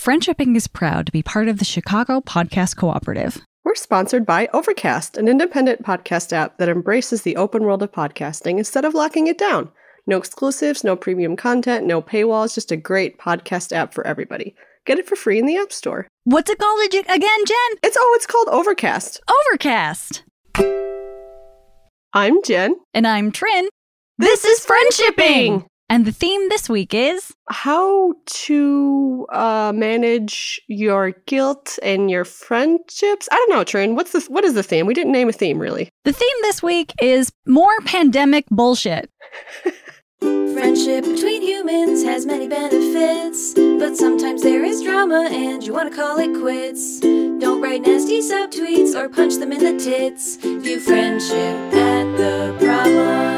Friendshipping is proud to be part of the Chicago Podcast Cooperative. We're sponsored by Overcast, an independent podcast app that embraces the open world of podcasting instead of locking it down. No exclusives, no premium content, no paywalls, just a great podcast app for everybody. Get it for free in the App Store. What's it called again, Jen? It's oh, it's called Overcast. Overcast. I'm Jen. And I'm Trin. This is Friendshipping! And the theme this week is How to uh, manage your guilt and your friendships? I don't know, Trin. What's this? what is the theme? We didn't name a theme really. the theme this week is more pandemic bullshit. Friendship between humans has many benefits, but sometimes there is drama and you want to call it quits. Don't write nasty subtweets or punch them in the tits. View friendship at the problem.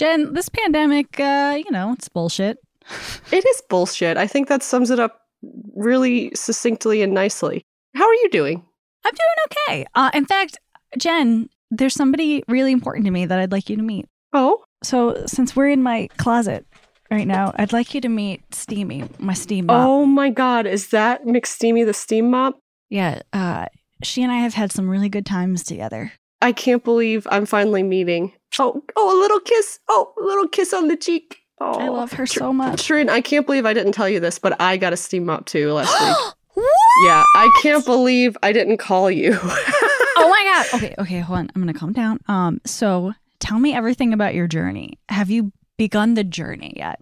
Jen, this pandemic, uh, you know, it's bullshit. It is bullshit. I think that sums it up really succinctly and nicely. How are you doing? I'm doing okay. Uh, in fact, Jen, there's somebody really important to me that I'd like you to meet. Oh, So, since we're in my closet right now, I'd like you to meet Steamy, my steam mop. oh my God! Is that McSteamy the steam mop? Yeah, uh, she and I have had some really good times together. I can't believe I'm finally meeting. Oh, oh, a little kiss. Oh, a little kiss on the cheek. Oh, I love her so much. Trin, I can't believe I didn't tell you this, but I got a steam mop too last week. What? Yeah, I can't believe I didn't call you. Oh my god. Okay, okay, hold on. I'm gonna calm down. Um, so tell me everything about your journey. Have you begun the journey yet?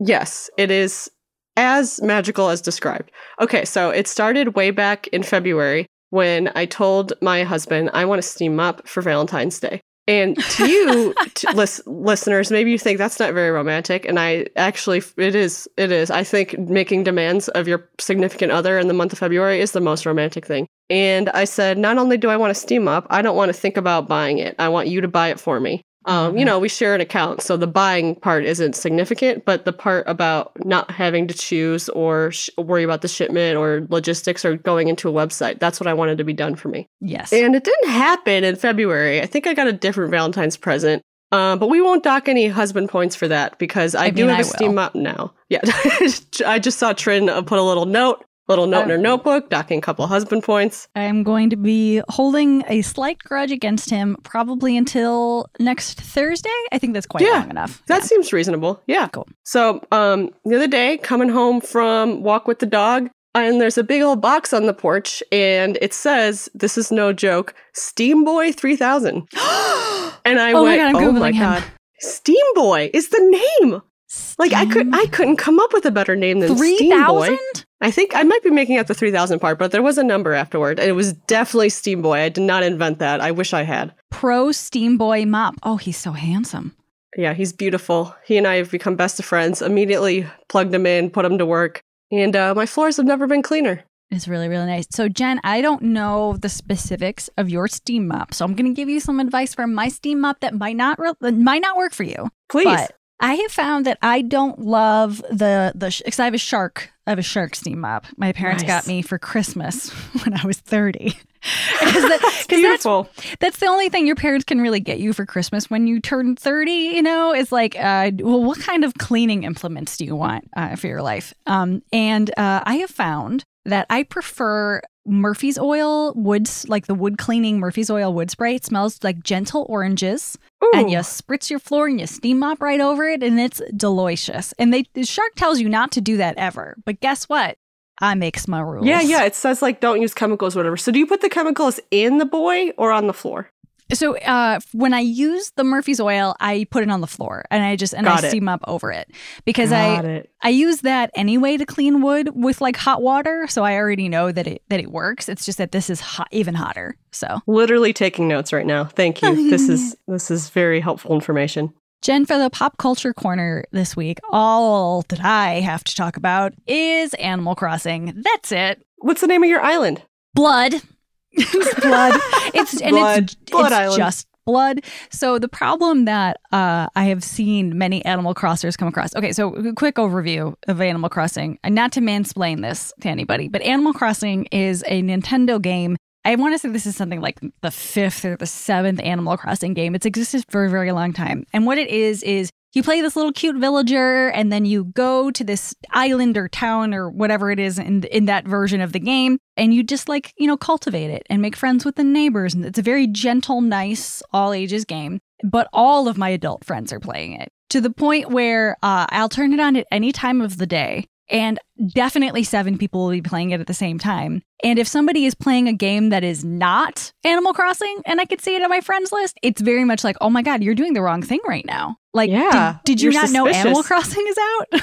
yes, it is as magical as described. Okay, so it started way back in February when I told my husband I want to steam mop for Valentine's Day. And to you, to lis- listeners, maybe you think that's not very romantic, and I actually, it is. It is. I think making demands of your significant other in the month of February is the most romantic thing. And I said, not only do I want to steam mop, I don't want to think about buying it. I want you to buy it for me. Um, you know, we share an account, so the buying part isn't significant, but the part about not having to choose or sh- worry about the shipment or logistics or going into a website, that's what I wanted to be done for me. Yes. And it didn't happen in February. I think I got a different Valentine's present. Uh, but we won't dock any husband points for that because I, I do mean, have I a steam mop now. Yeah. I just saw Trin put a little note, little note in her Um, notebook, docking a couple husband points. I'm going to be holding a slight grudge against him probably until next Thursday. I think that's quite Yeah, long enough. That seems reasonable. Yeah. Cool. So, um, the other day, coming home from walk with the dog, and there's a big old box on the porch, and it says, "This is no joke, Steam Boy 3000." And I Oh my went, God, I'm "Oh my him." god, Steam Boy is the name." Like I could, I couldn't come up with a better name than three Steam Boy. I think I might be making up the 3000 part, but there was a number afterward, and it was definitely Steam Boy. I did not invent that. I wish I had. Pro Steam Boy mop. Oh, he's so handsome. Yeah, he's beautiful. He and I have become best of friends. Immediately plugged him in, put him to work, and uh, my floors have never been cleaner. It's really, really nice. So, Jen, I don't know the specifics of your steam mop, so I'm going to give you some advice from my steam mop that might not re- might not work for you. Please. But I have found that I don't love the the because I have a shark. I have a shark steam mop. My parents Nice. got me for Christmas when I was 30. Because that, 'cause that's beautiful. that's the only thing your parents can really get you for Christmas when you turn 30, you know, is like, uh, well, what kind of cleaning implements do you want uh, for your life? Um, and uh, I have found that I prefer Murphy's oil woods, like the wood cleaning Murphy's oil wood spray. It smells like gentle oranges. And you spritz your floor and you steam mop right over it, and it's delicious. And they the shark tells you not to do that ever. But guess what? I makes my rules. Yeah, yeah. It says like don't use chemicals, whatever. So do you put the chemicals in the boy or on the floor? So uh, when I use the Murphy's oil, I put it on the floor and I just and Got I it. steam mop over it because Got I it. I use that anyway to clean wood with like hot water. So I already know that it that it works. It's just that this is hot, even hotter. So Literally taking notes right now. Thank you. this is this is very helpful information. Jen, for the pop culture corner this week, all that I have to talk about is Animal Crossing. That's it. What's the name of your island? Blood. It's blood. It's and Blood. it's Blood it's just blood. So the problem that uh, I have seen many Animal Crossers come across. Okay, so a quick overview of Animal Crossing, and not to mansplain this to anybody, but Animal Crossing is a Nintendo game. I want to say this is something like the fifth or the seventh Animal Crossing game. It's existed for a very long time, and what it is is you play this little cute villager, and then you go to this island or town or whatever it is in in that version of the game, and you just like you know cultivate it and make friends with the neighbors. And it's a very gentle, nice, all ages game. But all of my adult friends are playing it to the point where uh, I'll turn it on at any time of the day and definitely seven people will be playing it at the same time. And if somebody is playing a game that is not Animal Crossing and I could see it on my friends list, it's very much like, oh my God, you're doing the wrong thing right now. Like, Yeah, did, did you not know Animal. Crossing is out?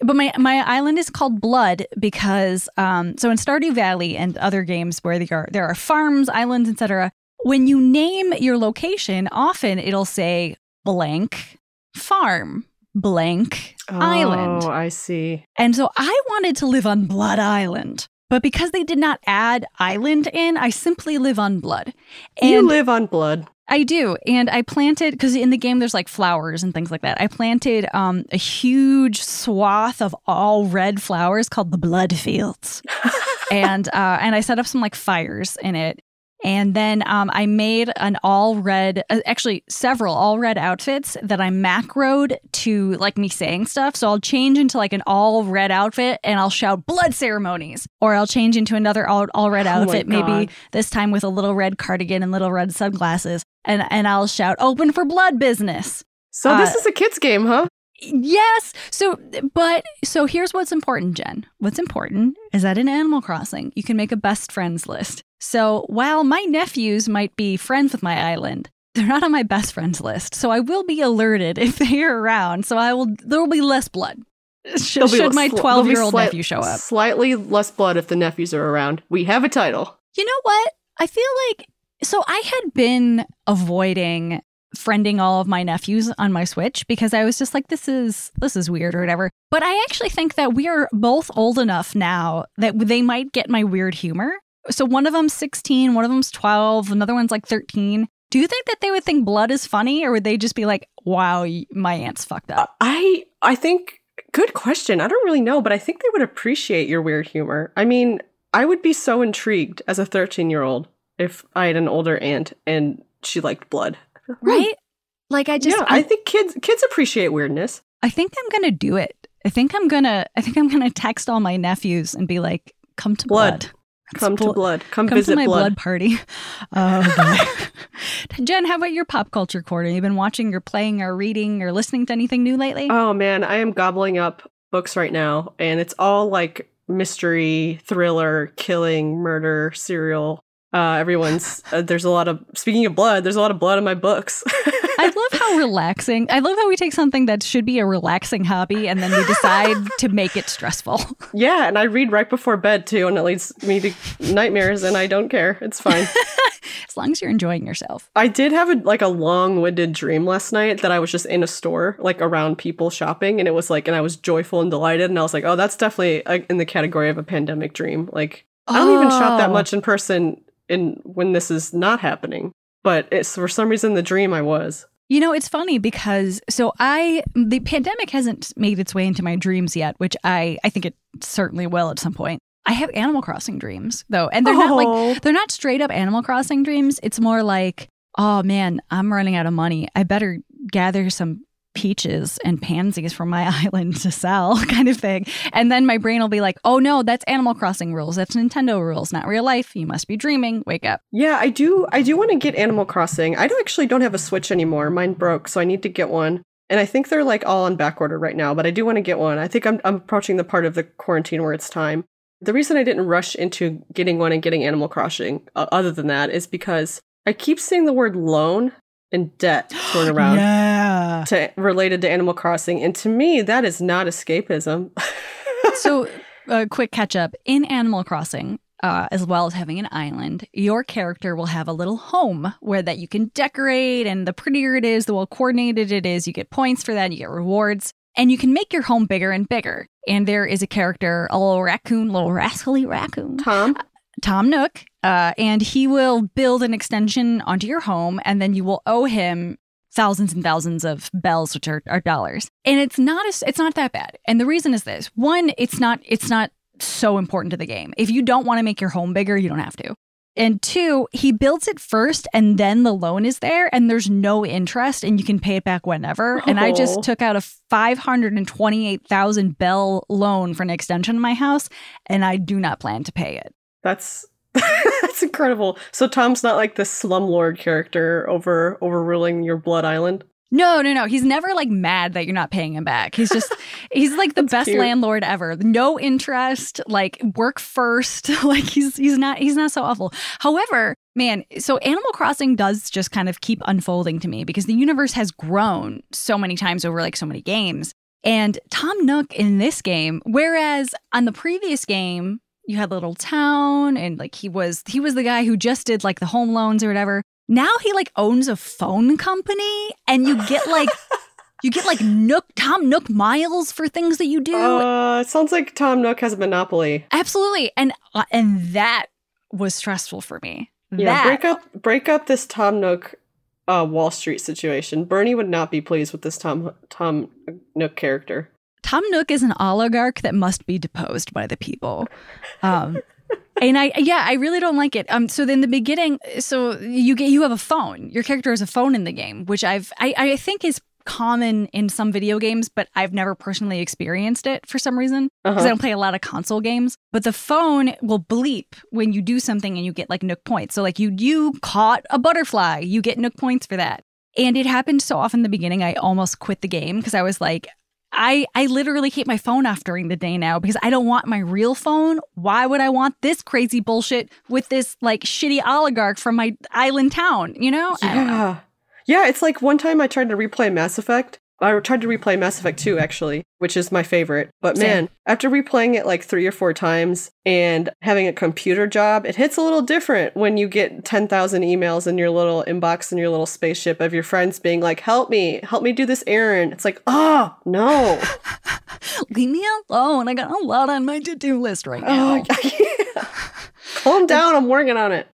but my, my island is called Blood because, um, so in Stardew Valley and other games where there are, there are farms, islands, etc. When you name your location, often it'll say blank farm, blank island. Oh, I see. And so I wanted to live on Blood Island. But because they did not add island in, I simply live on Blood. And you live on blood. I do. And I planted, because in the game there's like flowers and things like that. I planted um, a huge swath of all red flowers called the Blood Fields. and uh, and I set up some like fires in it. And then um, I made an all red, uh, actually several all red outfits that I macroed to like me saying stuff. So I'll change into like an all red outfit and I'll shout blood ceremonies, or I'll change into another all, all red Oh outfit, maybe God. this time with a little red cardigan and little red sunglasses, and and I'll shout open for blood business. So this Uh, is a kids game, huh? Yes. So, but so here's what's important, Jen. What's important is that in Animal Crossing, you can make a best friends list. So while my nephews might be friends with my island, they're not on my best friends list. So I will be alerted if they are around. So I will. There will be less blood. Should, should my sli- there'll be twelve year old slight- nephew show up? Slightly less blood if the nephews are around. We have a title. You know what? I feel like so I had been avoiding friending all of my nephews on my Switch because I was just like this is this is weird or whatever. But I actually think that we are both old enough now that they might get my weird humor. So one of them's 16, one of them's 12, another one's like 13. Do you think that they would think blood is funny or would they just be like, "Wow, my aunt's fucked up." I I think good question. I don't really know, but I think they would appreciate your weird humor. I mean, I would be so intrigued as a 13-year-old if I had an older aunt and she liked blood. Hmm. Right? Like I just yeah, I, I think kids kids appreciate weirdness. I think I'm going to do it. I think I'm going to I think I'm going to text all my nephews and be like, "Come to Blood. blood." Come to blood. Come, Come visit to my blood, blood. party. Oh. Jen, how about your pop culture corner? You've been watching or playing or reading or listening to anything new lately? Oh man, I am gobbling up books right now, and it's all like mystery, thriller, killing, murder, serial. Uh, everyone's uh, there's a lot of speaking of blood. There's a lot of blood in my books. I love how relaxing. I love how we take something that should be a relaxing hobby and then we decide to make it stressful. yeah, and I read right before bed too, and it leads me to nightmares, and I don't care. It's fine. as long as you're enjoying yourself. I did have a, like a long-winded dream last night that I was just in a store, like around people shopping, and it was like, and I was joyful and delighted, and I was like, oh, that's definitely uh, in the category of a pandemic dream. Like, I don't even shop that Oh. much in person in when this is not happening, but it's for some reason the dream I was. You know, it's funny because so I the pandemic hasn't made its way into my dreams yet, which I I think it certainly will at some point. I have Animal Crossing dreams though, and they're not Oh. like they're not straight up Animal Crossing dreams. It's more like, oh man, I'm running out of money. I better gather some peaches and pansies from my island to sell kind of thing. And then my brain will be like, "Oh no, that's Animal Crossing rules. That's Nintendo rules, not real life. You must be dreaming. Wake up." Yeah, I do. I do want to get Animal Crossing. I don't- actually don't have a Switch anymore. Mine broke, so I need to get one. And I think they're like all on back order right now, but I do want to get one. I think I'm, I'm approaching the part of the quarantine where it's time. The reason I didn't rush into getting one and getting Animal Crossing, uh, other than that, is because I keep seeing the word loan and debt thrown around Yeah. to related to Animal Crossing, and to me, that is not escapism. so a quick catch up. In animal crossing uh, as well as having an island your character will have a little home where that you can decorate and the prettier it is the well coordinated it is you get points for that and you get rewards and you can make your home bigger and bigger. And there is a character a little raccoon little rascally raccoon. Tom, Tom Nook, uh, and he will build an extension onto your home, and then you will owe him thousands and thousands of bells, which are, are dollars. And it's not as, it's not that bad. And the reason is this: one, it's not it's not so important to the game. If you don't want to make your home bigger, you don't have to. And two, he builds it first and then the loan is there and there's no interest and you can pay it back whenever. And I Oh. just took out a 528,000 bell loan for an extension of my house and I do not plan to pay it. That's that's incredible. So Tom's not like the slumlord character over overruling your blood island. No, no, no. He's never like mad that you're not paying him back. He's just he's like the best cute. landlord ever. No interest, like work first. like he's he's not he's not so awful. However, man, so Animal Crossing does just kind of keep unfolding to me because the universe has grown so many times over like so many games. And Tom Nook in this game, whereas on the previous game, you had a little town and like he was he was the guy who just did like the home loans or whatever. Now he like owns a phone company and you get like you get like Nook Tom Nook miles for things that you do. Uh, it sounds like Tom Nook has a monopoly. Absolutely. And uh, and that was stressful for me. Yeah, that break up break up this Tom Nook uh, Wall Street situation. Bernie would not be pleased with this Tom Tom Nook character. Tom Nook is an oligarch that must be deposed by the people. Um, and I, yeah, I really don't like it. Um, so in the beginning, so you get you have a phone. Your character has a phone in the game, which I've I, I think is common in some video games, but I've never personally experienced it for some reason because I Uh-huh. don't play a lot of console games. But the phone will bleep when you do something and you get like Nook points. So like you you caught a butterfly, you get Nook points for that. And it happened so often in the beginning, I almost quit the game because I was like, I I literally keep my phone off during the day now because I don't want my real phone. Why would I want this crazy bullshit with this like shitty oligarch from my island town? You know? Don't know. Yeah. Yeah, it's like one time I tried to replay Mass Effect. I tried to replay Mass Effect 2, actually, which is my favorite. But Same. man, after replaying it like three or four times and having a computer job, it hits a little different when you get 10,000 emails in your little inbox in your little spaceship of your friends being like, help me, help me do this errand. It's like, oh, no. Leave me alone. I got a lot on my to do list right oh, now. oh, yeah. Calm down. I'm working on it.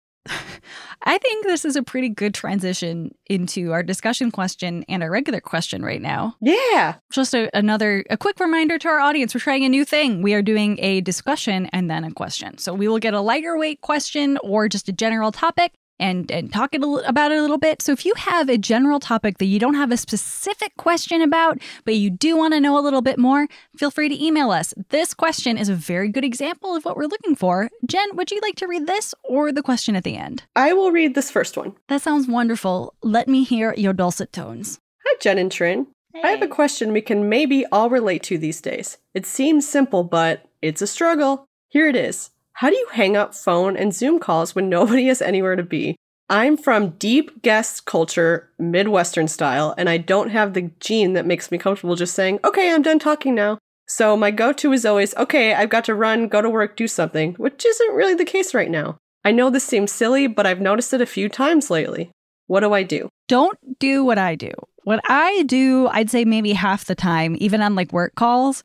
I think this is a pretty good transition into our discussion question and our regular question right now. Yeah. Just a, another, a quick reminder to our audience we're trying a new thing. We are doing a discussion and then a question. So we will get a lighter weight question or just a general topic and, and talk it a, about it a little bit. So if you have a general topic that you don't have a specific question about, but you do want to know a little bit more, feel free to email us. This question is a very good example of what we're looking for. Jen, would you like to read this or the question at the end? I will read this first one. That sounds wonderful. Let me hear your dulcet tones. Hi, Jen and Trin. Hey. I have a question we can maybe all relate to these days. It seems simple, but it's a struggle. Here it is. How do you hang up phone and Zoom calls when nobody is anywhere to be? I'm from deep guest culture, Midwestern style, and I don't have the gene that makes me comfortable just saying, okay, I'm done talking now. So my go to is always, okay, I've got to run, go to work, do something, which isn't really the case right now. I know this seems silly, but I've noticed it a few times lately. What do I do? Don't do what I do. What I do, I'd say maybe half the time, even on like work calls,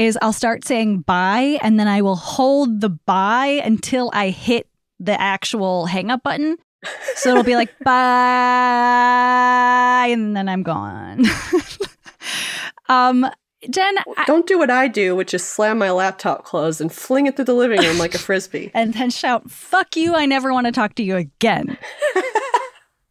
is I'll start saying bye and then I will hold the bye until I hit the actual hang up button. So it'll be like bye and then I'm gone. um Jen, Don't do what I do, which is slam my laptop closed and fling it through the living room like a frisbee. and then shout, fuck you, I never want to talk to you again.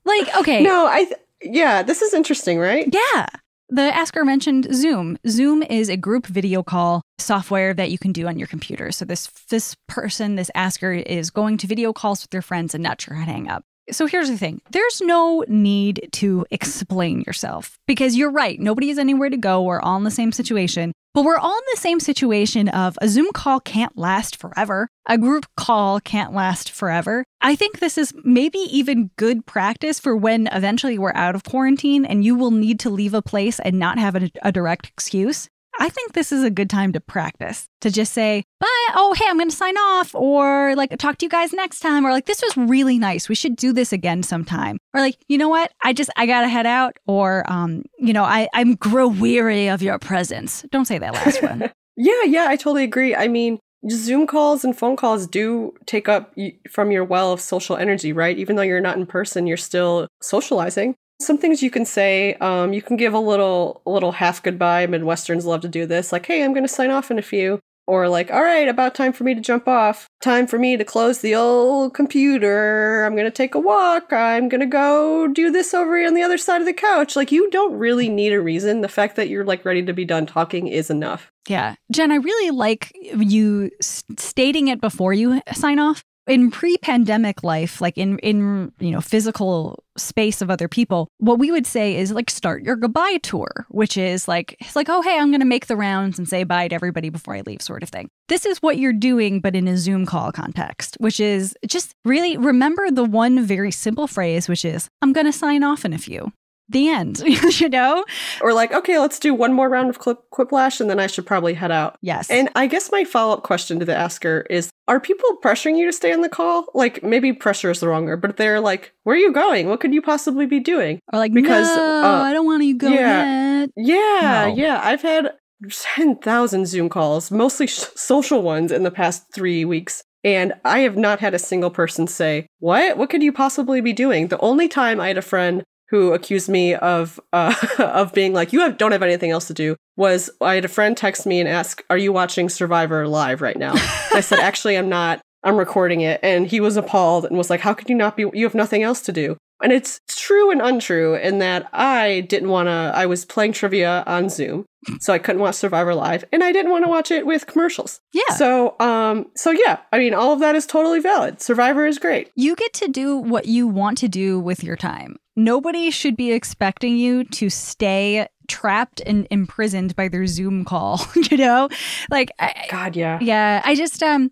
like, okay. No, I. Th- yeah, this is interesting, right? Yeah. The asker mentioned Zoom. Zoom is a group video call software that you can do on your computer. So this this person, this asker is going to video calls with their friends and not sure how to hang up. So here's the thing. There's no need to explain yourself because you're right. Nobody has anywhere to go. We're all in the same situation. But we're all in the same situation of a Zoom call can't last forever. A group call can't last forever. I think this is maybe even good practice for when eventually we're out of quarantine and you will need to leave a place and not have a, a direct excuse. I think this is a good time to practice to just say, but Oh, hey, I'm going to sign off or like talk to you guys next time or like this was really nice. We should do this again sometime. Or like, you know what? I just I got to head out or um, you know, I I'm grow weary of your presence. Don't say that last one. Yeah, yeah, I totally agree. I mean, Zoom calls and phone calls do take up from your well of social energy, right? Even though you're not in person, you're still socializing. Some things you can say, um, you can give a little, a little half goodbye. Midwesterns love to do this, like, "Hey, I'm going to sign off in a few," or like, all right, about time for me to jump off. Time for me to close the old computer. I'm going to take a walk. I'm going to go do this over here on the other side of the couch. Like, you don't really need a reason. The fact that you're like ready to be done talking is enough. Yeah. Jen, I really like you stating it before you sign off. In pre-pandemic life, like in in you know physical space of other people, what we would say is like start your goodbye tour, which is like it's like oh hey I'm going to make the rounds and say bye to everybody before I leave, sort of thing. This is what you're doing, but in a Zoom call context, which is just really remember the one very simple phrase, which is I'm going to sign off in a few the end, you know? Or like, okay, let's do one more round of clip- quiplash and then I should probably head out. Yes. And I guess my follow up question to the asker is Are people pressuring you to stay on the call? Like, maybe pressure is the wrong word, but they're like, Where are you going? What could you possibly be doing? or like, because, no, uh, I don't want to go yeah. yet. Yeah, No. yeah. I've had 10,000 Zoom calls, mostly sh- social ones, in the past three weeks. And I have not had a single person say, What? What could you possibly be doing? The only time I had a friend who accused me of uh, of being like, "You have, don't have anything else to do," was I had a friend text me and ask, "Are you watching Survivor live right now?" I said, "Actually, I'm not. I'm recording it." And he was appalled and was like, "How could you not be? You have nothing else to do." And it's true and untrue in that I didn't want to. I was playing trivia on Zoom, so I couldn't watch Survivor live, and I didn't want to watch it with commercials. Yeah. So, um, so yeah, I mean, all of that is totally valid. Survivor is great. You get to do what you want to do with your time. Nobody should be expecting you to stay trapped and imprisoned by their Zoom call, you know? Like I, God, yeah. yeah, I just um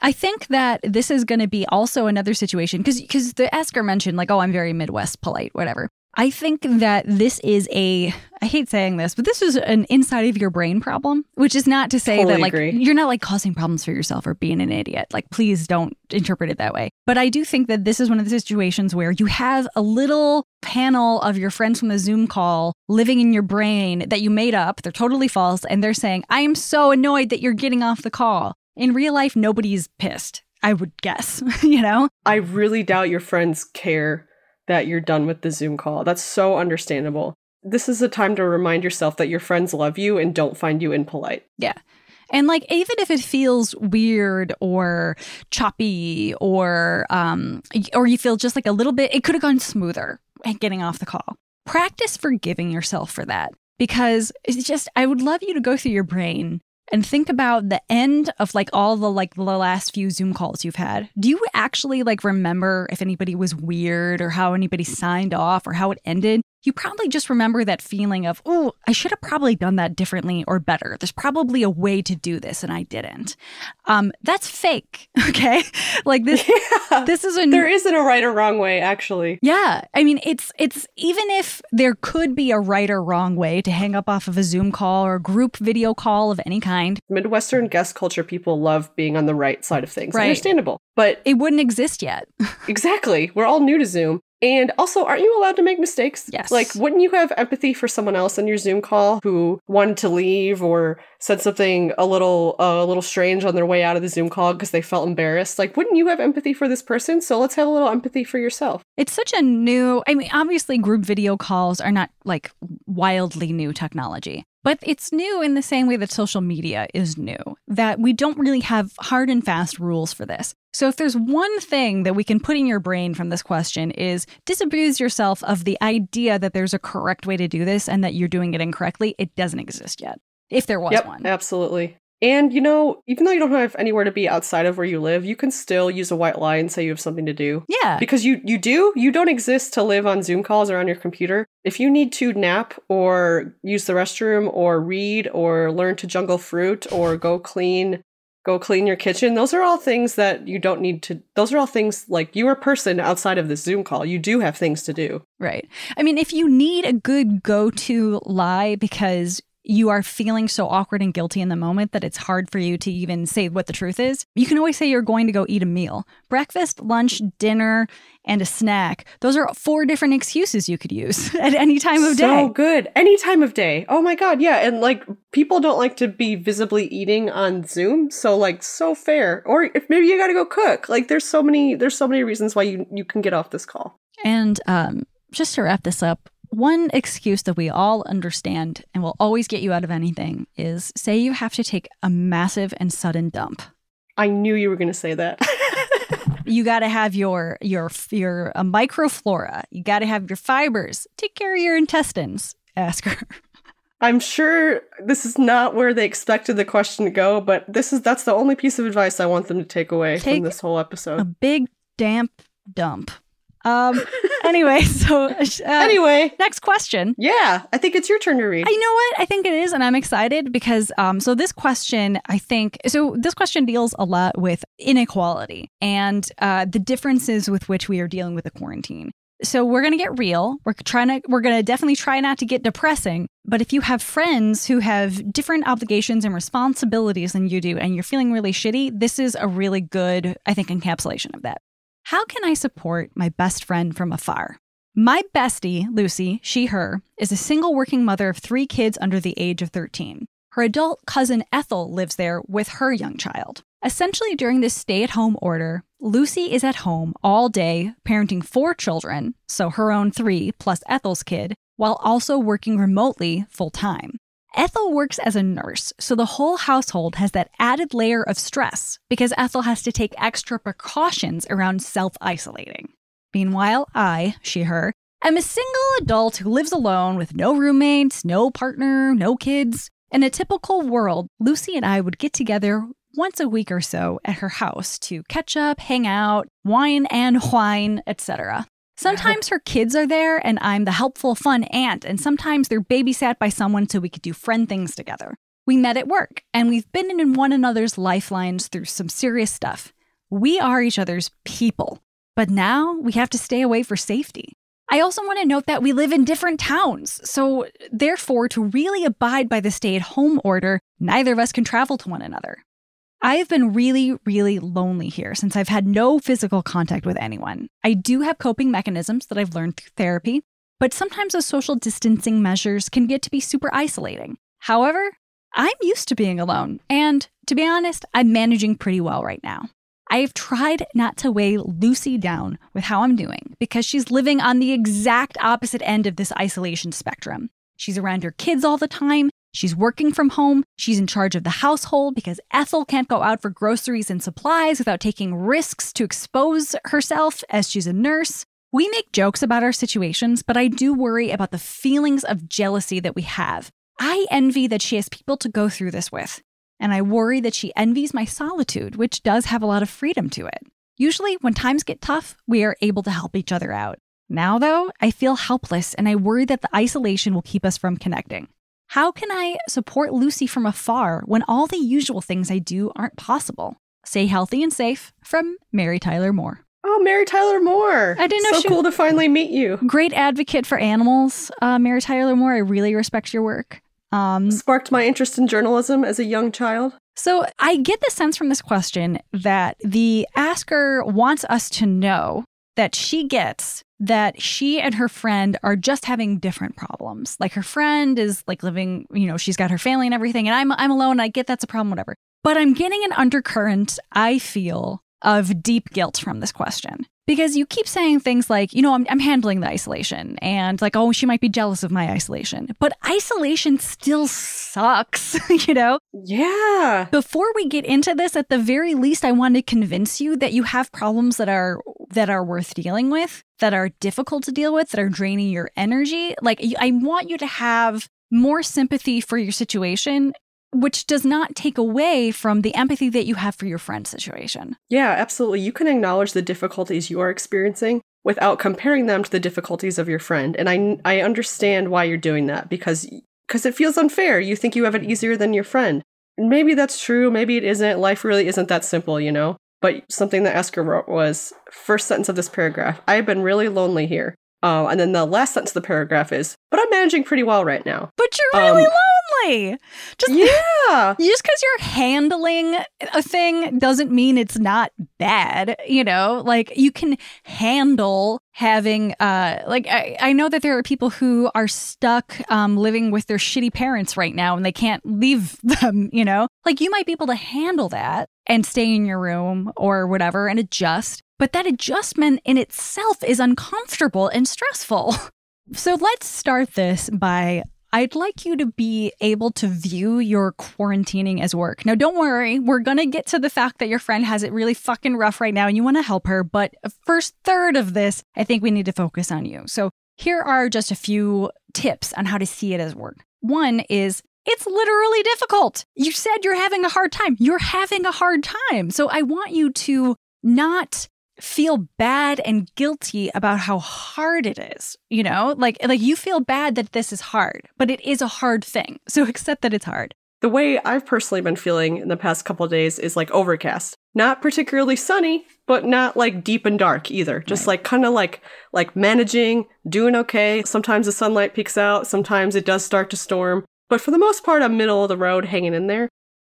I think that this is going to be also another situation cuz cuz the asker mentioned like oh I'm very Midwest polite whatever. I think that this is a I hate saying this, but this is an inside of your brain problem, which is not to say that like agree. you're not like causing problems for yourself or being an idiot. Like please don't interpret it that way. But I do think that this is one of the situations where you have a little panel of your friends from the Zoom call living in your brain that you made up. They're totally false and they're saying, "I am so annoyed that you're getting off the call." In real life nobody's pissed. I would guess, you know? I really doubt your friends care that you're done with the Zoom call. That's so understandable. This is a time to remind yourself that your friends love you and don't find you impolite. Yeah. And like even if it feels weird or choppy or um or you feel just like a little bit it could have gone smoother getting off the call. Practice forgiving yourself for that because it's just I would love you to go through your brain and think about the end of like all the like the last few Zoom calls you've had. Do you actually like remember if anybody was weird or how anybody signed off or how it ended? You probably just remember that feeling of, oh, I should have probably done that differently or better. There's probably a way to do this and I didn't. Um, that's fake. Okay. like this Yeah. this is a There isn't a right or wrong way, actually. yeah, I mean it's it's even if there could be a right or wrong way to hang up off of a Zoom call or a group video call of any kind, Midwestern guest culture people love being on the right side of things. Right. Understandable. But it wouldn't exist yet. exactly, we're all new to Zoom. And also, aren't you allowed to make mistakes? Yes. Like, wouldn't you have empathy for someone else on your Zoom call who wanted to leave or said something a little uh, a little strange on their way out of the Zoom call because they felt embarrassed? Like, wouldn't you have empathy for this person? So let's have a little empathy for yourself. It's such a new, I mean, obviously, group video calls are not like wildly new technology, but it's new in the same way that social media is new, that we don't really have hard and fast rules for this. So, if there's one thing that we can put in your brain from this question is disabuse yourself of the idea that there's a correct way to do this and that you're doing it incorrectly. It doesn't exist yet. If there was yep, one. absolutely. And you know, even though you don't have anywhere to be outside of where you live, you can still use a white lie and say you have something to do. Yeah. Because you you do, you don't exist to live on Zoom calls or on your computer. If you need to nap or use the restroom or read or learn to jungle fruit or go clean go clean your kitchen, those are all things that you don't need to those are all things like you're a person outside of the Zoom call. You do have things to do. Right. I mean, if you need a good go to lie because you are feeling so awkward and guilty in the moment that it's hard for you to even say what the truth is, you can always say you're going to go eat a meal. Breakfast, lunch, dinner, and a snack. Those are four different excuses you could use at any time of day. so good. Any time of day. Oh my god, yeah. And like people don't like to be visibly eating on Zoom, so like so fair. Or if maybe you gotta go cook. Like there's so many there's so many reasons why you you can get off this call. And um, just to wrap this up, one excuse that we all understand and will always get you out of anything is say you have to take a massive and sudden dump. I knew you were going to say that. you got to have your your your uh, microflora. You got to have your fibers. Take care of your intestines. Ask her. I'm sure this is not where they expected the question to go, but this is that's the only piece of advice I want them to take away Take from this whole episode. A big damp dump. Um. Anyway, so uh, anyway, next question. Yeah, I think it's your turn to read. I know what I think it is, and I'm excited because um. So this question, I think, so this question deals a lot with inequality and uh, the differences with which we are dealing with the quarantine. So we're going to get real. We're trying to we're going to definitely try not to get depressing, but if you have friends who have different obligations and responsibilities than you do and you're feeling really shitty, this is a really good I think encapsulation of that. How can I support my best friend from afar? My bestie, Lucy, she, her, is a single working mother of three kids under the age of 13. Her adult cousin Ethel lives there with her young child. Essentially, during this stay at home order, Lucy is at home all day parenting four children, so her own three plus Ethel's kid, while also working remotely full time. Ethel works as a nurse, so the whole household has that added layer of stress because Ethel has to take extra precautions around self isolating. Meanwhile, I, she, her, am a single adult who lives alone with no roommates, no partner, no kids. In a typical world, Lucy and I would get together once a week or so at her house to catch up, hang out, wine and whine, etc. Sometimes her kids are there and I'm the helpful, fun aunt, and sometimes they're babysat by someone so we could do friend things together. We met at work and we've been in one another's lifelines through some serious stuff. We are each other's people, but now we have to stay away for safety. I also want to note that we live in different towns, so therefore, to really abide by the stay at home order, neither of us can travel to one another. I have been really, really lonely here since I've had no physical contact with anyone. I do have coping mechanisms that I've learned through therapy, but sometimes those social distancing measures can get to be super isolating. However, I'm used to being alone, and to be honest, I'm managing pretty well right now. I have tried not to weigh Lucy down with how I'm doing because she's living on the exact opposite end of this isolation spectrum. She's around her kids all the time. She's working from home. She's in charge of the household because Ethel can't go out for groceries and supplies without taking risks to expose herself as she's a nurse. We make jokes about our situations, but I do worry about the feelings of jealousy that we have. I envy that she has people to go through this with, and I worry that she envies my solitude, which does have a lot of freedom to it. Usually, when times get tough, we are able to help each other out. Now, though, I feel helpless and I worry that the isolation will keep us from connecting. How can I support Lucy from afar when all the usual things I do aren't possible? Stay healthy and safe from Mary Tyler Moore. Oh, Mary Tyler Moore. I didn't know so she- cool to finally meet you. Great advocate for animals, uh, Mary Tyler Moore. I really respect your work. Um, Sparked my interest in journalism as a young child. so I get the sense from this question that the asker wants us to know that she gets that she and her friend are just having different problems. Like her friend is like living, you know, she's got her family and everything, and I'm I'm alone. I get that's a problem, whatever. But I'm getting an undercurrent, I feel, of deep guilt from this question. Because you keep saying things like, you know, I'm, I'm handling the isolation and like, oh, she might be jealous of my isolation. But isolation still sucks, you know? Yeah. Before we get into this, at the very least, I want to convince you that you have problems that are that are worth dealing with, that are difficult to deal with, that are draining your energy. Like I want you to have more sympathy for your situation, which does not take away from the empathy that you have for your friend's situation. Yeah, absolutely. You can acknowledge the difficulties you are experiencing without comparing them to the difficulties of your friend. And I I understand why you're doing that because because it feels unfair. You think you have it easier than your friend. Maybe that's true, maybe it isn't. Life really isn't that simple, you know. But something that asker wrote was first sentence of this paragraph. I have been really lonely here. Uh, and then the last sentence of the paragraph is, but I'm managing pretty well right now. But you're really Um, lonely. Just Yeah. just because you're handling a thing doesn't mean it's not bad you know? Like you can handle having uh like i, I know that there are people who are stuck um living with their shitty parents right now and they can't leave them you know? Like you might be able to handle that and stay in your room or whatever and adjust but that adjustment in itself is uncomfortable and stressful. So let's start this by I'd like you to be able to view your quarantining as work. Now, don't worry, we're going to get to the fact that your friend has it really fucking rough right now and you want to help her. But first third of this, I think we need to focus on you. So here are just a few tips on how to see it as work. One is it's literally difficult. You said you're having a hard time. You're having a hard time. So I want you to not feel bad and guilty about how hard it is you know? Like like you feel bad that this is hard but it is a hard thing so accept that it's hard. The way i've personally been feeling in the past couple days is like overcast. Not particularly sunny but not like deep and dark either. Just right. like kind of like like managing doing okay. Sometimes the sunlight peeks out sometimes it does start to storm but for the most part i'm middle of the road hanging in there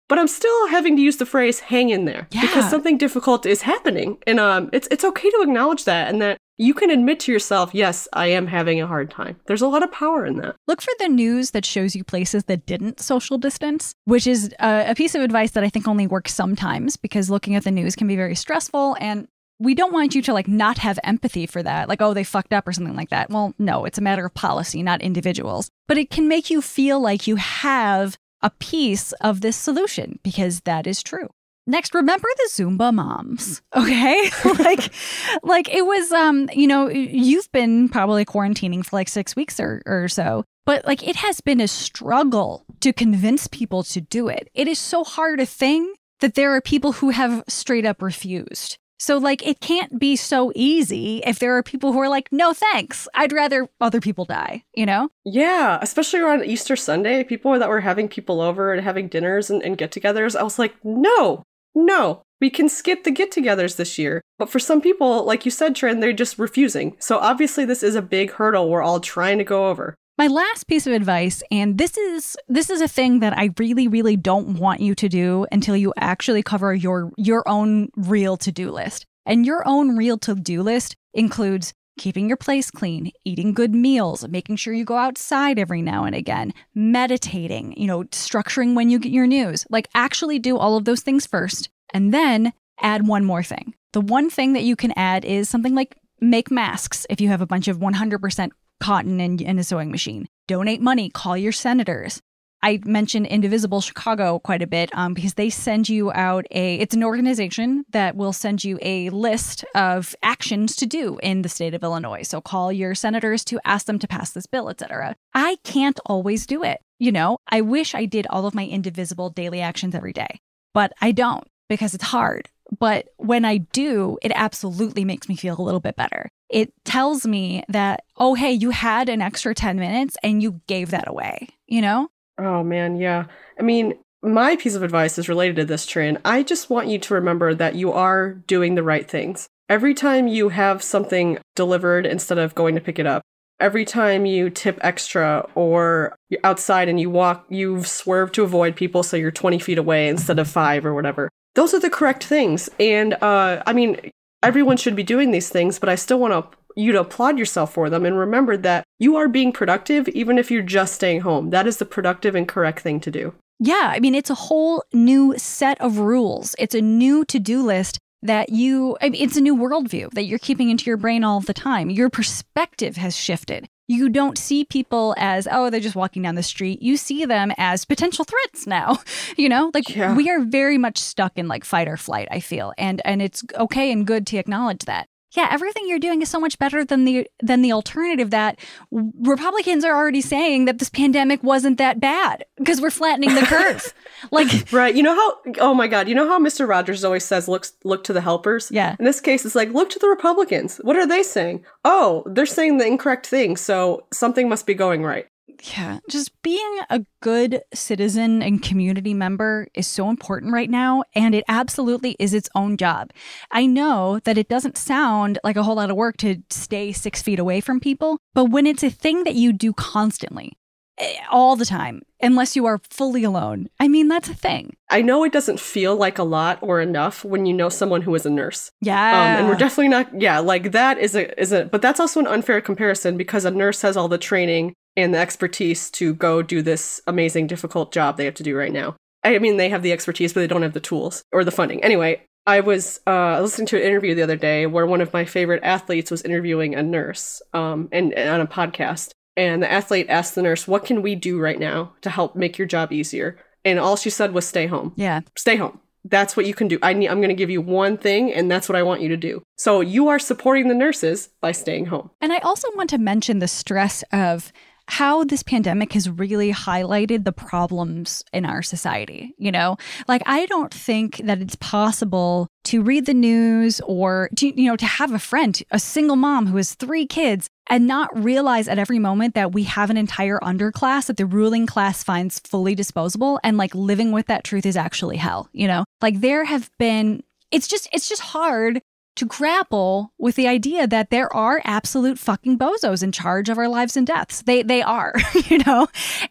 but I'm still having to use the phrase "hang in there" yeah. because something difficult is happening, and um, it's it's okay to acknowledge that and that you can admit to yourself, "Yes, I am having a hard time." There's a lot of power in that. Look for the news that shows you places that didn't social distance, which is a, a piece of advice that I think only works sometimes because looking at the news can be very stressful and we don't want you to like not have empathy for that like oh they fucked up or something like that well no it's a matter of policy not individuals but it can make you feel like you have a piece of this solution because that is true. Next, remember the Zumba moms, okay? like, like it was, um, you know, you've been probably quarantining for like six weeks or, or so, but like it has been a struggle to convince people to do it. It is so hard a thing that there are people who have straight up refused. So, like, it can't be so easy if there are people who are like, no thanks. I'd rather other people die, you know? Yeah, especially around Easter Sunday, people that were having people over and having dinners and, and get togethers. I was like, no, no, we can skip the get togethers this year. But for some people, like you said, Trin, they're just refusing. So, obviously, this is a big hurdle we're all trying to go over. My last piece of advice and this is this is a thing that I really really don't want you to do until you actually cover your your own real to-do list. And your own real to-do list includes keeping your place clean, eating good meals, making sure you go outside every now and again, meditating, you know, structuring when you get your news. Like actually do all of those things first and then add one more thing. The one thing that you can add is something like make masks if you have a bunch of 100% cotton and, and a sewing machine. Donate money, call your senators. I mentioned Indivisible Chicago quite a bit um, because they send you out a, it's an organization that will send you a list of actions to do in the state of Illinois. So call your senators to ask them to pass this bill, etc. I can't always do it. You know, I wish I did all of my indivisible daily actions every day, but I don't because it's hard. But when I do, it absolutely makes me feel a little bit better. It tells me that, oh, hey, you had an extra 10 minutes and you gave that away, you know? Oh, man, yeah. I mean, my piece of advice is related to this, Trin. I just want you to remember that you are doing the right things. Every time you have something delivered instead of going to pick it up, every time you tip extra or you're outside and you walk, you've swerved to avoid people so you're 20 feet away instead of five or whatever those are the correct things. And uh, I mean, everyone should be doing these things, but I still want to you to applaud yourself for them and remember that you are being productive even if you're just staying home. That is the productive and correct thing to do. Yeah, I mean, it's a whole new set of rules. It's a new to do list that you, I mean, it's a new worldview that you're keeping into your brain all the time. Your perspective has shifted you don't see people as oh they're just walking down the street. You see them as potential threats now you know? Like yeah. we are very much stuck in like fight or flight i feel. And and it's okay and good to acknowledge that yeah, everything you're doing is so much better than the than the alternative that Republicans are already saying that this pandemic wasn't that bad because we're flattening the curve. like right, you know how oh my god, you know how Mr. Rogers always says look look to the helpers? Yeah. In this case it's like look to the Republicans. What are they saying? Oh, they're saying the incorrect thing, so something must be going right yeah, just being a good citizen and community member is so important right now. And it absolutely is its own job. I know that it doesn't sound like a whole lot of work to stay six feet away from people, but when it's a thing that you do constantly, eh, all the time, unless you are fully alone, I mean, that's a thing. I know it doesn't feel like a lot or enough when you know someone who is a nurse. Yeah. Um, and we're definitely not, yeah, like that is a, is a, but that's also an unfair comparison because a nurse has all the training and the expertise to go do this amazing, difficult job they have to do right now. I mean, they have the expertise, but they don't have the tools or the funding. Anyway, I was uh, listening to an interview the other day where one of my favorite athletes was interviewing a nurse um, and, and on a podcast. And the athlete asked the nurse, What can we do right now to help make your job easier? And all she said was, Stay home. Yeah. Stay home. That's what you can do. I need, I'm going to give you one thing, and that's what I want you to do. So you are supporting the nurses by staying home. And I also want to mention the stress of how this pandemic has really highlighted the problems in our society. You know, like I don't think that it's possible to read the news or to, you know, to have a friend, a single mom who has three kids and not realize at every moment that we have an entire underclass that the ruling class finds fully disposable and like living with that truth is actually hell, you know? Like there have been it's just it's just hard to grapple with the idea that there are absolute fucking bozos in charge of our lives and deaths. They they are, you know,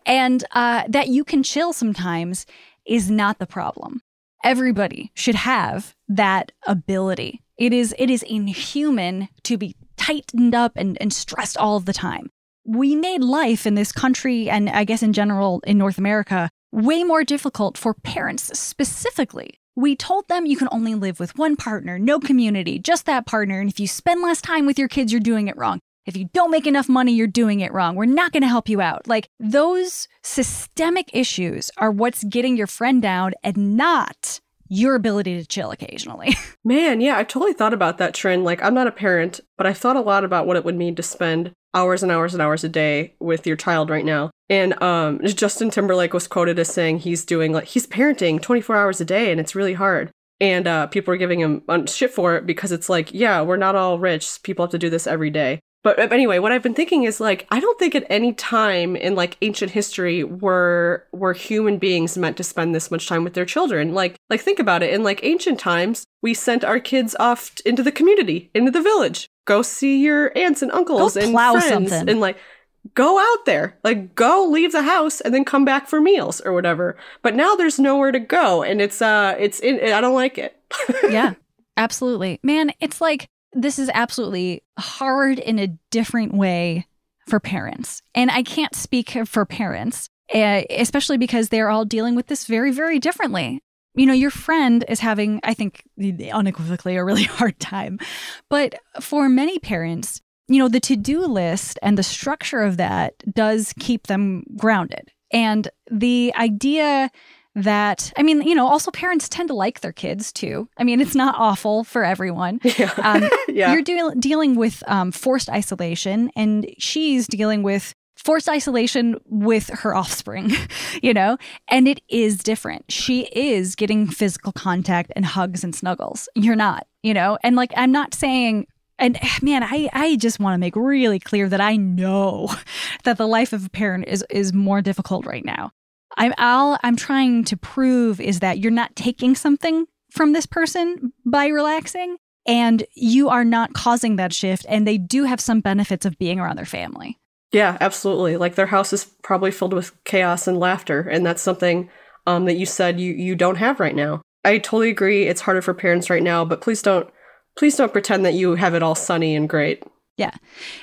and uh, that you can chill sometimes is not the problem. Everybody should have that ability. It is it is inhuman to be tightened up and, and stressed all the time. We made life in this country and I guess in general in North America way more difficult for parents specifically we told them you can only live with one partner, no community, just that partner. And if you spend less time with your kids, you're doing it wrong. If you don't make enough money, you're doing it wrong. We're not going to help you out. Like those systemic issues are what's getting your friend down and not your ability to chill occasionally. Man, yeah, I've totally thought about that trend. Like, I'm not a parent, but I've thought a lot about what it would mean to spend hours and hours and hours a day with your child right now. And um, Justin Timberlake was quoted as saying he's doing like he's parenting 24 hours a day and it's really hard. And uh, people are giving him shit for it because it's like, yeah, we're not all rich. People have to do this every day. But anyway, what I've been thinking is like I don't think at any time in like ancient history were were human beings meant to spend this much time with their children. Like like think about it. In like ancient times, we sent our kids off into the community, into the village. Go see your aunts and uncles Go and friends something. and like go out there. Like go leave the house and then come back for meals or whatever. But now there's nowhere to go and it's uh it's in I don't like it. yeah, absolutely. Man, it's like this is absolutely hard in a different way for parents. And I can't speak for parents, eh, especially because they're all dealing with this very, very differently. You know, your friend is having, I think, unequivocally a really hard time. But for many parents, you know, the to do list and the structure of that does keep them grounded. And the idea that I mean, you know, also parents tend to like their kids too. I mean, it's not awful for everyone. Yeah. Um, yeah. You're deal dealing with um, forced isolation, and she's dealing with forced isolation with her offspring, you know, and it is different. She is getting physical contact and hugs and snuggles. You're not, you know, and like I'm not saying. And man, I, I just want to make really clear that I know that the life of a parent is is more difficult right now. I'm all I'm trying to prove is that you're not taking something from this person by relaxing and you are not causing that shift and they do have some benefits of being around their family. Yeah, absolutely. Like their house is probably filled with chaos and laughter, and that's something um, that you said you you don't have right now. I totally agree. It's harder for parents right now, but please don't please don't pretend that you have it all sunny and great. Yeah.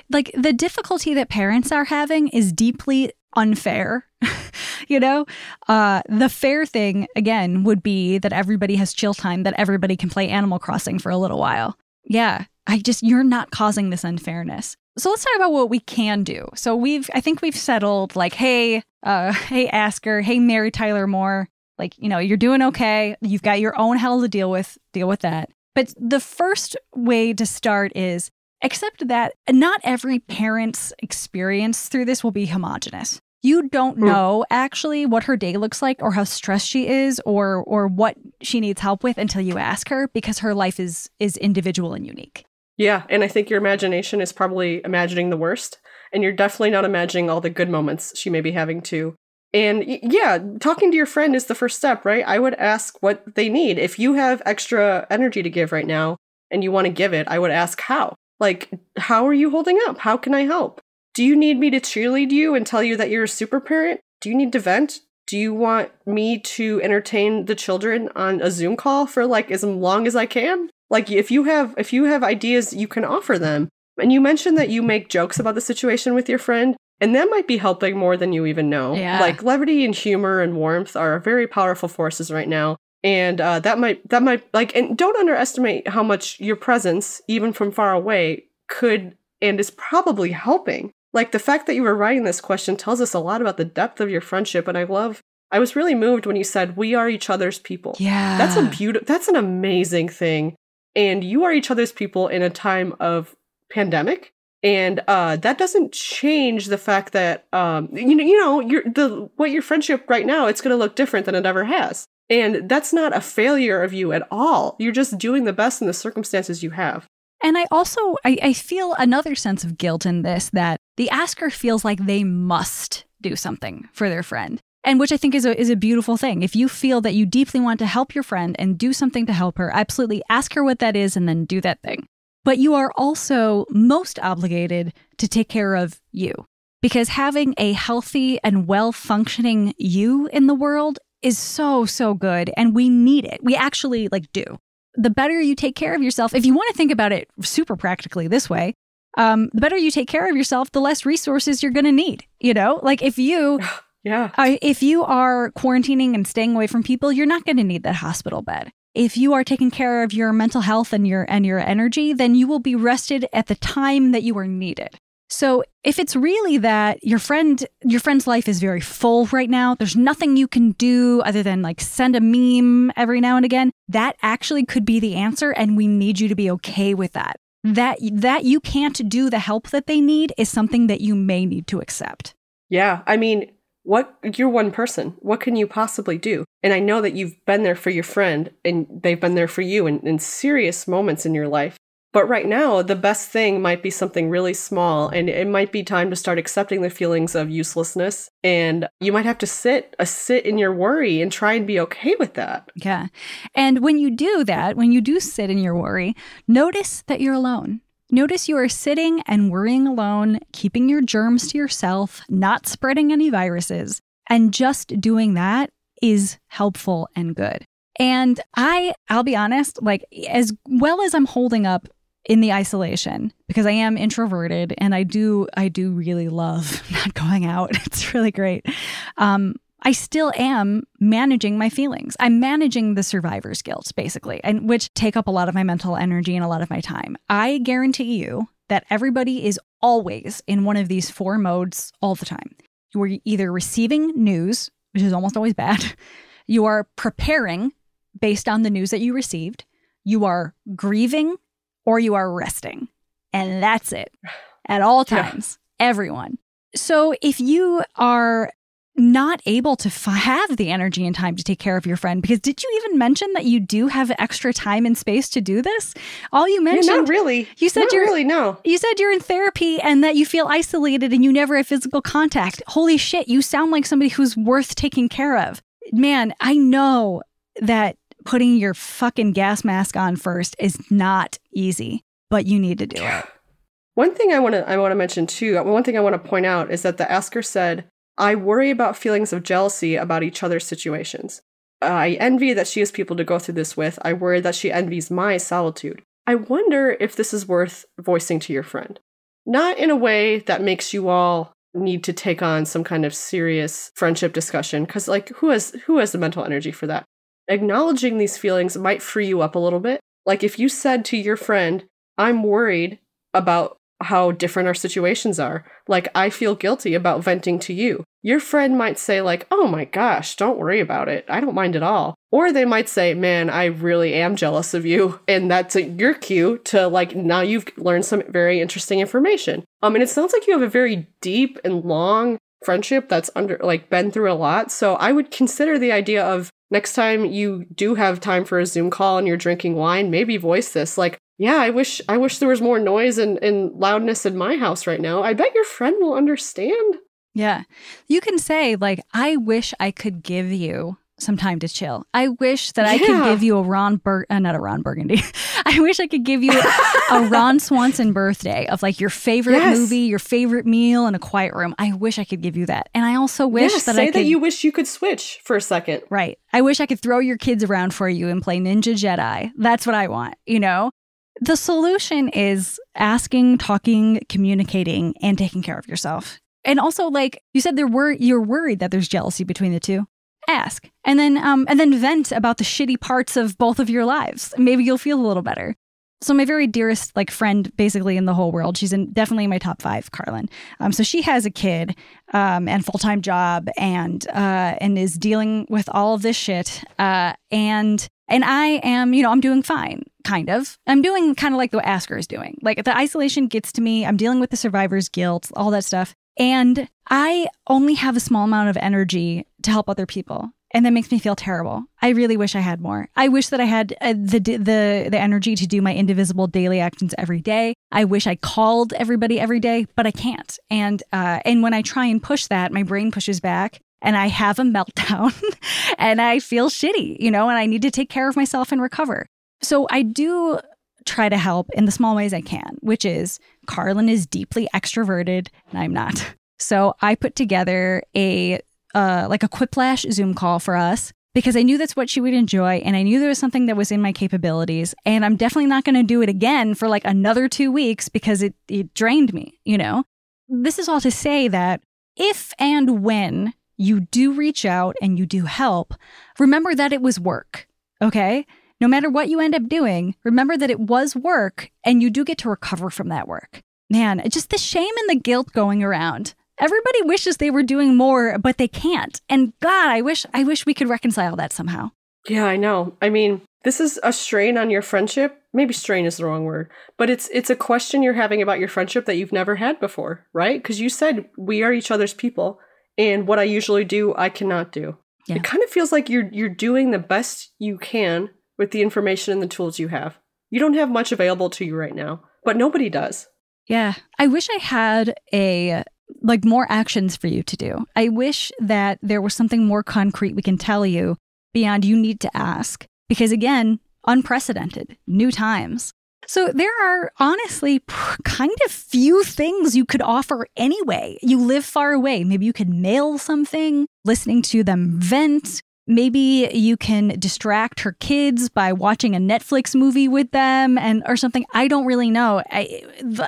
Like the difficulty that parents are having is deeply unfair. you know, uh, the fair thing again would be that everybody has chill time, that everybody can play Animal Crossing for a little while. Yeah, I just you're not causing this unfairness. So let's talk about what we can do. So we've I think we've settled like, hey, uh, hey Asker, hey Mary Tyler Moore, like you know you're doing okay. You've got your own hell to deal with. Deal with that. But the first way to start is accept that not every parent's experience through this will be homogenous. You don't Hmm. know actually what her day looks like or how stressed she is or or what she needs help with until you ask her because her life is is individual and unique. Yeah, and I think your imagination is probably imagining the worst, and you're definitely not imagining all the good moments she may be having too. And yeah, talking to your friend is the first step, right? I would ask what they need. If you have extra energy to give right now and you want to give it, I would ask how. Like, how are you holding up? How can I help? Do you need me to cheerlead you and tell you that you're a super parent? Do you need to vent? Do you want me to entertain the children on a Zoom call for like as long as I can? Like if you have if you have ideas, you can offer them. And you mentioned that you make jokes about the situation with your friend, and that might be helping more than you even know. Yeah. Like levity and humor and warmth are very powerful forces right now. And uh, that might that might like and don't underestimate how much your presence, even from far away, could and is probably helping. Like the fact that you were writing this question tells us a lot about the depth of your friendship, and I love. I was really moved when you said we are each other's people. Yeah. That's a beautiful. That's an amazing thing, and you are each other's people in a time of pandemic, and uh, that doesn't change the fact that um, you know, you know, your the what your friendship right now, it's going to look different than it ever has, and that's not a failure of you at all. You're just doing the best in the circumstances you have. And I also I, I feel another sense of guilt in this that the asker feels like they must do something for their friend. And which I think is a is a beautiful thing. If you feel that you deeply want to help your friend and do something to help her, absolutely ask her what that is and then do that thing. But you are also most obligated to take care of you. Because having a healthy and well functioning you in the world is so, so good. And we need it. We actually like do. The better you take care of yourself, if you want to think about it super practically this way, um, the better you take care of yourself, the less resources you're going to need. You know, like if you Yeah. uh, if you are quarantining and staying away from people, you're not going to need that hospital bed. If you are taking care of your mental health and your and your energy, then you will be rested at the time that you are needed. So if it's really that your friend your friend's life is very full right now, there's nothing you can do other than like send a meme every now and again, that actually could be the answer and we need you to be okay with that. That that you can't do the help that they need is something that you may need to accept. Yeah. I mean, what you're one person. What can you possibly do? And I know that you've been there for your friend and they've been there for you in, in serious moments in your life. But right now, the best thing might be something really small, and it might be time to start accepting the feelings of uselessness. And you might have to sit, uh, sit in your worry, and try and be okay with that. Yeah. And when you do that, when you do sit in your worry, notice that you're alone. Notice you are sitting and worrying alone, keeping your germs to yourself, not spreading any viruses. And just doing that is helpful and good. And I, I'll be honest, like as well as I'm holding up in the isolation because I am introverted and I do I do really love not going out. It's really great. Um, I still am managing my feelings. I'm managing the survivor's guilt, basically, and which take up a lot of my mental energy and a lot of my time. I guarantee you that everybody is always in one of these four modes all the time. You are either receiving news, which is almost always bad, you are preparing based on the news that you received, you are grieving, or you are resting. And that's it at all Yeah. times, everyone. So if you are not able to f- have the energy and time to take care of your friend, because did you even mention that you do have extra time and space to do this? All you Yeah, mentioned, not really. you said not you're- really no. you said you're in therapy and that you feel isolated and you never have physical contact. Holy shit, you sound like somebody who's worth taking care of. Man, I know that putting your fucking gas mask on first is not easy, but you need to do it. One thing I want to I want to mention too. One thing I want to point out is that the asker said, "I worry about feelings of jealousy about each other's situations. I envy that she has people to go through this with. I worry that she envies my solitude. I wonder if this is worth voicing to your friend, not in a way that makes you all need to take on some kind of serious friendship discussion because like who has who has the mental energy for that acknowledging these feelings might free you up a little bit like if you said to your friend i'm worried about how different our situations are. Like, I feel guilty about venting to you. Your friend might say, like, oh my gosh, don't worry about it. I don't mind at all. Or they might say, man, I really am jealous of you. And that's a, your cue to, like, now you've learned some very interesting information. Um, and it sounds like you have a very deep and long friendship that's under, like, been through a lot. So I would consider the idea of next time you do have time for a Zoom call and you're drinking wine, maybe voice this, like, yeah, I wish I wish there was more noise and, and loudness in my house right now. I bet your friend will understand. Yeah. You can say, like, I wish I could give you some time to chill. I wish that I could give you a Ron Bur- uh, not a Ron Burgundy. I wish I could give you a Ron Swanson birthday of like your favorite Yes. movie, your favorite meal, and a quiet room. I wish I could give you that. And I also wish Yeah, that say I could say that you wish you could switch for a second. Right. I wish I could throw your kids around for you and play Ninja Jedi. That's what I want, you know? The solution is asking, talking, communicating, and taking care of yourself. And also, like you said, there were you're worried that there's jealousy between the two. ask and then um and then vent about the shitty parts of both of your lives maybe you'll feel a little better so my very dearest like friend basically in the whole world she's in definitely in my top five carlin um, so she has a kid um, and full-time job and uh, and is dealing with all of this shit uh, and and i am you know i'm doing fine kind of i'm doing kind of like what asker is doing like the isolation gets to me i'm dealing with the survivor's guilt all that stuff and i only have a small amount of energy to help other people and that makes me feel terrible. I really wish I had more. I wish that I had uh, the the the energy to do my indivisible daily actions every day. I wish I called everybody every day, but I can't. And uh, and when I try and push that, my brain pushes back, and I have a meltdown, and I feel shitty, you know. And I need to take care of myself and recover. So I do try to help in the small ways I can, which is Carlin is deeply extroverted, and I'm not. So I put together a uh, like a quiplash Zoom call for us because I knew that's what she would enjoy and I knew there was something that was in my capabilities. And I'm definitely not going to do it again for like another two weeks because it, it drained me, you know? This is all to say that if and when you do reach out and you do help, remember that it was work, okay? No matter what you end up doing, remember that it was work and you do get to recover from that work. Man, just the shame and the guilt going around everybody wishes they were doing more, but they can't. And God, I wish I wish we could reconcile that somehow. Yeah, I know. I mean, this is a strain on your friendship. Maybe strain is the wrong word, but it's it's a question you're having about your friendship that you've never had before, right? Because you said we are each other's people, and what I usually do, I cannot do. Yeah. It kind of feels like you're you're doing the best you can with the information and the tools you have. You don't have much available to you right now, but nobody does. Yeah. I wish I had a like more actions for you to do. I wish that there was something more concrete we can tell you beyond you need to ask. Because again, unprecedented, new times. So there are honestly kind of few things you could offer anyway. You live far away. Maybe you could mail something, listening to them vent. Maybe you can distract her kids by watching a Netflix movie with them and or something. I don't really know. I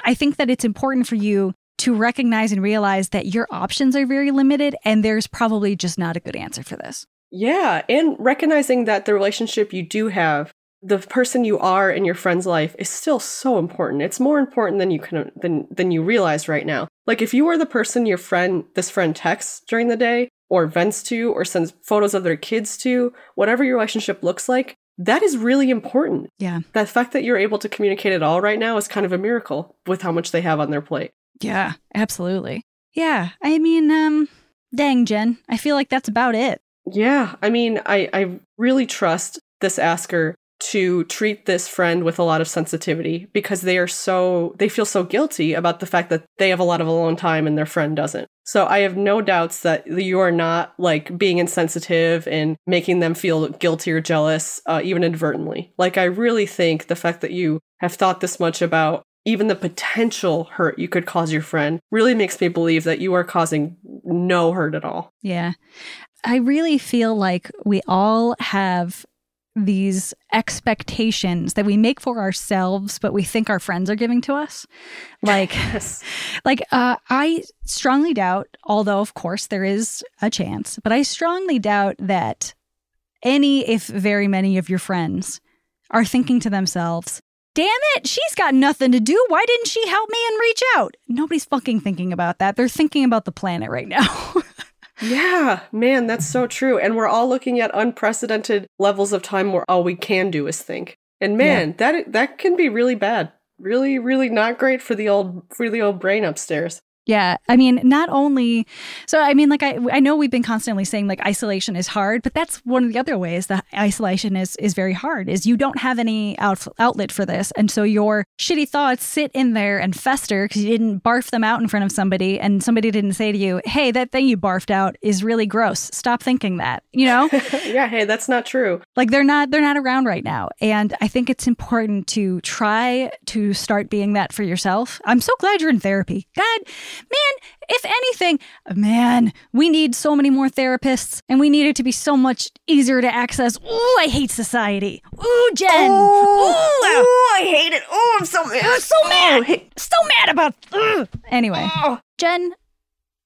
I think that it's important for you to recognize and realize that your options are very limited and there's probably just not a good answer for this. Yeah, and recognizing that the relationship you do have, the person you are in your friend's life is still so important. It's more important than you can than than you realize right now. Like if you are the person your friend this friend texts during the day or vents to or sends photos of their kids to, whatever your relationship looks like, that is really important. Yeah. The fact that you're able to communicate at all right now is kind of a miracle with how much they have on their plate. Yeah, absolutely. Yeah, I mean, um, dang, Jen, I feel like that's about it. Yeah, I mean, I, I really trust this asker to treat this friend with a lot of sensitivity because they are so they feel so guilty about the fact that they have a lot of alone time and their friend doesn't. So I have no doubts that you are not like being insensitive and making them feel guilty or jealous, uh, even inadvertently. Like I really think the fact that you have thought this much about even the potential hurt you could cause your friend really makes me believe that you are causing no hurt at all. Yeah. I really feel like we all have these expectations that we make for ourselves but we think our friends are giving to us like yes. like uh, i strongly doubt although of course there is a chance but i strongly doubt that any if very many of your friends are thinking to themselves damn it, she's got nothing to do. Why didn't she help me and reach out? Nobody's fucking thinking about that. They're thinking about the planet right now. yeah, man, that's so true. And we're all looking at unprecedented levels of time where all we can do is think. And man, yeah. that that can be really bad. Really, really not great for the old for the old brain upstairs. Yeah. I mean, not only, so I mean, like, I, I know we've been constantly saying like isolation is hard, but that's one of the other ways that isolation is, is very hard is you don't have any out, outlet for this. And so your shitty thoughts sit in there and fester because you didn't barf them out in front of somebody and somebody didn't say to you, hey, that thing you barfed out is really gross. Stop thinking that, you know? yeah. Hey, that's not true. Like they're not, they're not around right now. And I think it's important to try to start being that for yourself. I'm so glad you're in therapy. God, man, if anything, man, we need so many more therapists and we need it to be so much easier to access. Ooh, I hate society. Ooh, Jen. Oh, ooh, ooh, ooh I hate it. Ooh, I'm so mad. I'm so mad. Oh, so mad about. Ugh. Anyway, oh. Jen,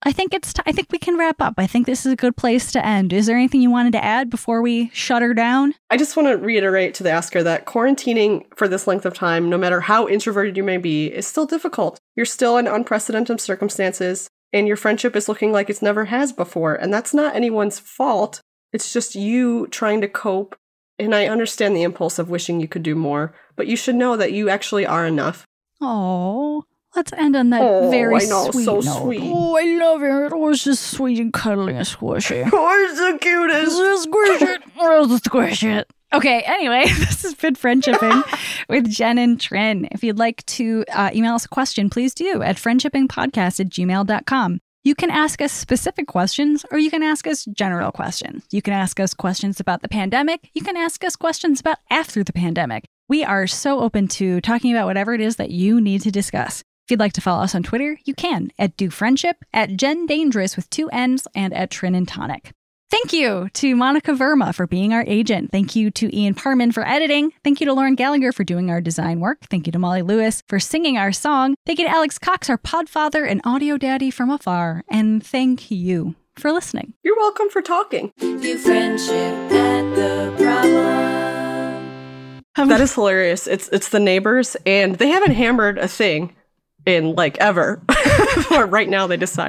I think it's. T- I think we can wrap up. I think this is a good place to end. Is there anything you wanted to add before we shut her down? I just want to reiterate to the asker that quarantining for this length of time, no matter how introverted you may be, is still difficult. You're still in unprecedented circumstances, and your friendship is looking like it's never has before. And that's not anyone's fault. It's just you trying to cope. And I understand the impulse of wishing you could do more, but you should know that you actually are enough. Oh, let's end on that Oh, very I know, sweet so note. sweet. Oh, I love it. Oh, it's just sweet and cuddly and squishy. Oh, it's the cutest. Squish it. Oh, squish it. Okay, anyway, this has been Friendshipping with Jen and Trin. If you'd like to uh, email us a question, please do at friendshippingpodcast at gmail.com. You can ask us specific questions or you can ask us general questions. You can ask us questions about the pandemic. You can ask us questions about after the pandemic. We are so open to talking about whatever it is that you need to discuss. If you'd like to follow us on Twitter, you can at Do Friendship, at Jenn Dangerous with two N's, and at Trin and Tonic. Thank you to Monica Verma for being our agent. Thank you to Ian Parman for editing. Thank you to Lauren Gallagher for doing our design work. Thank you to Molly Lewis for singing our song. Thank you to Alex Cox, our podfather and audio daddy from afar. And thank you for listening. You're welcome for talking. View friendship at the problem. Um, that is hilarious. It's it's the neighbors, and they haven't hammered a thing in like ever. or right now they decide.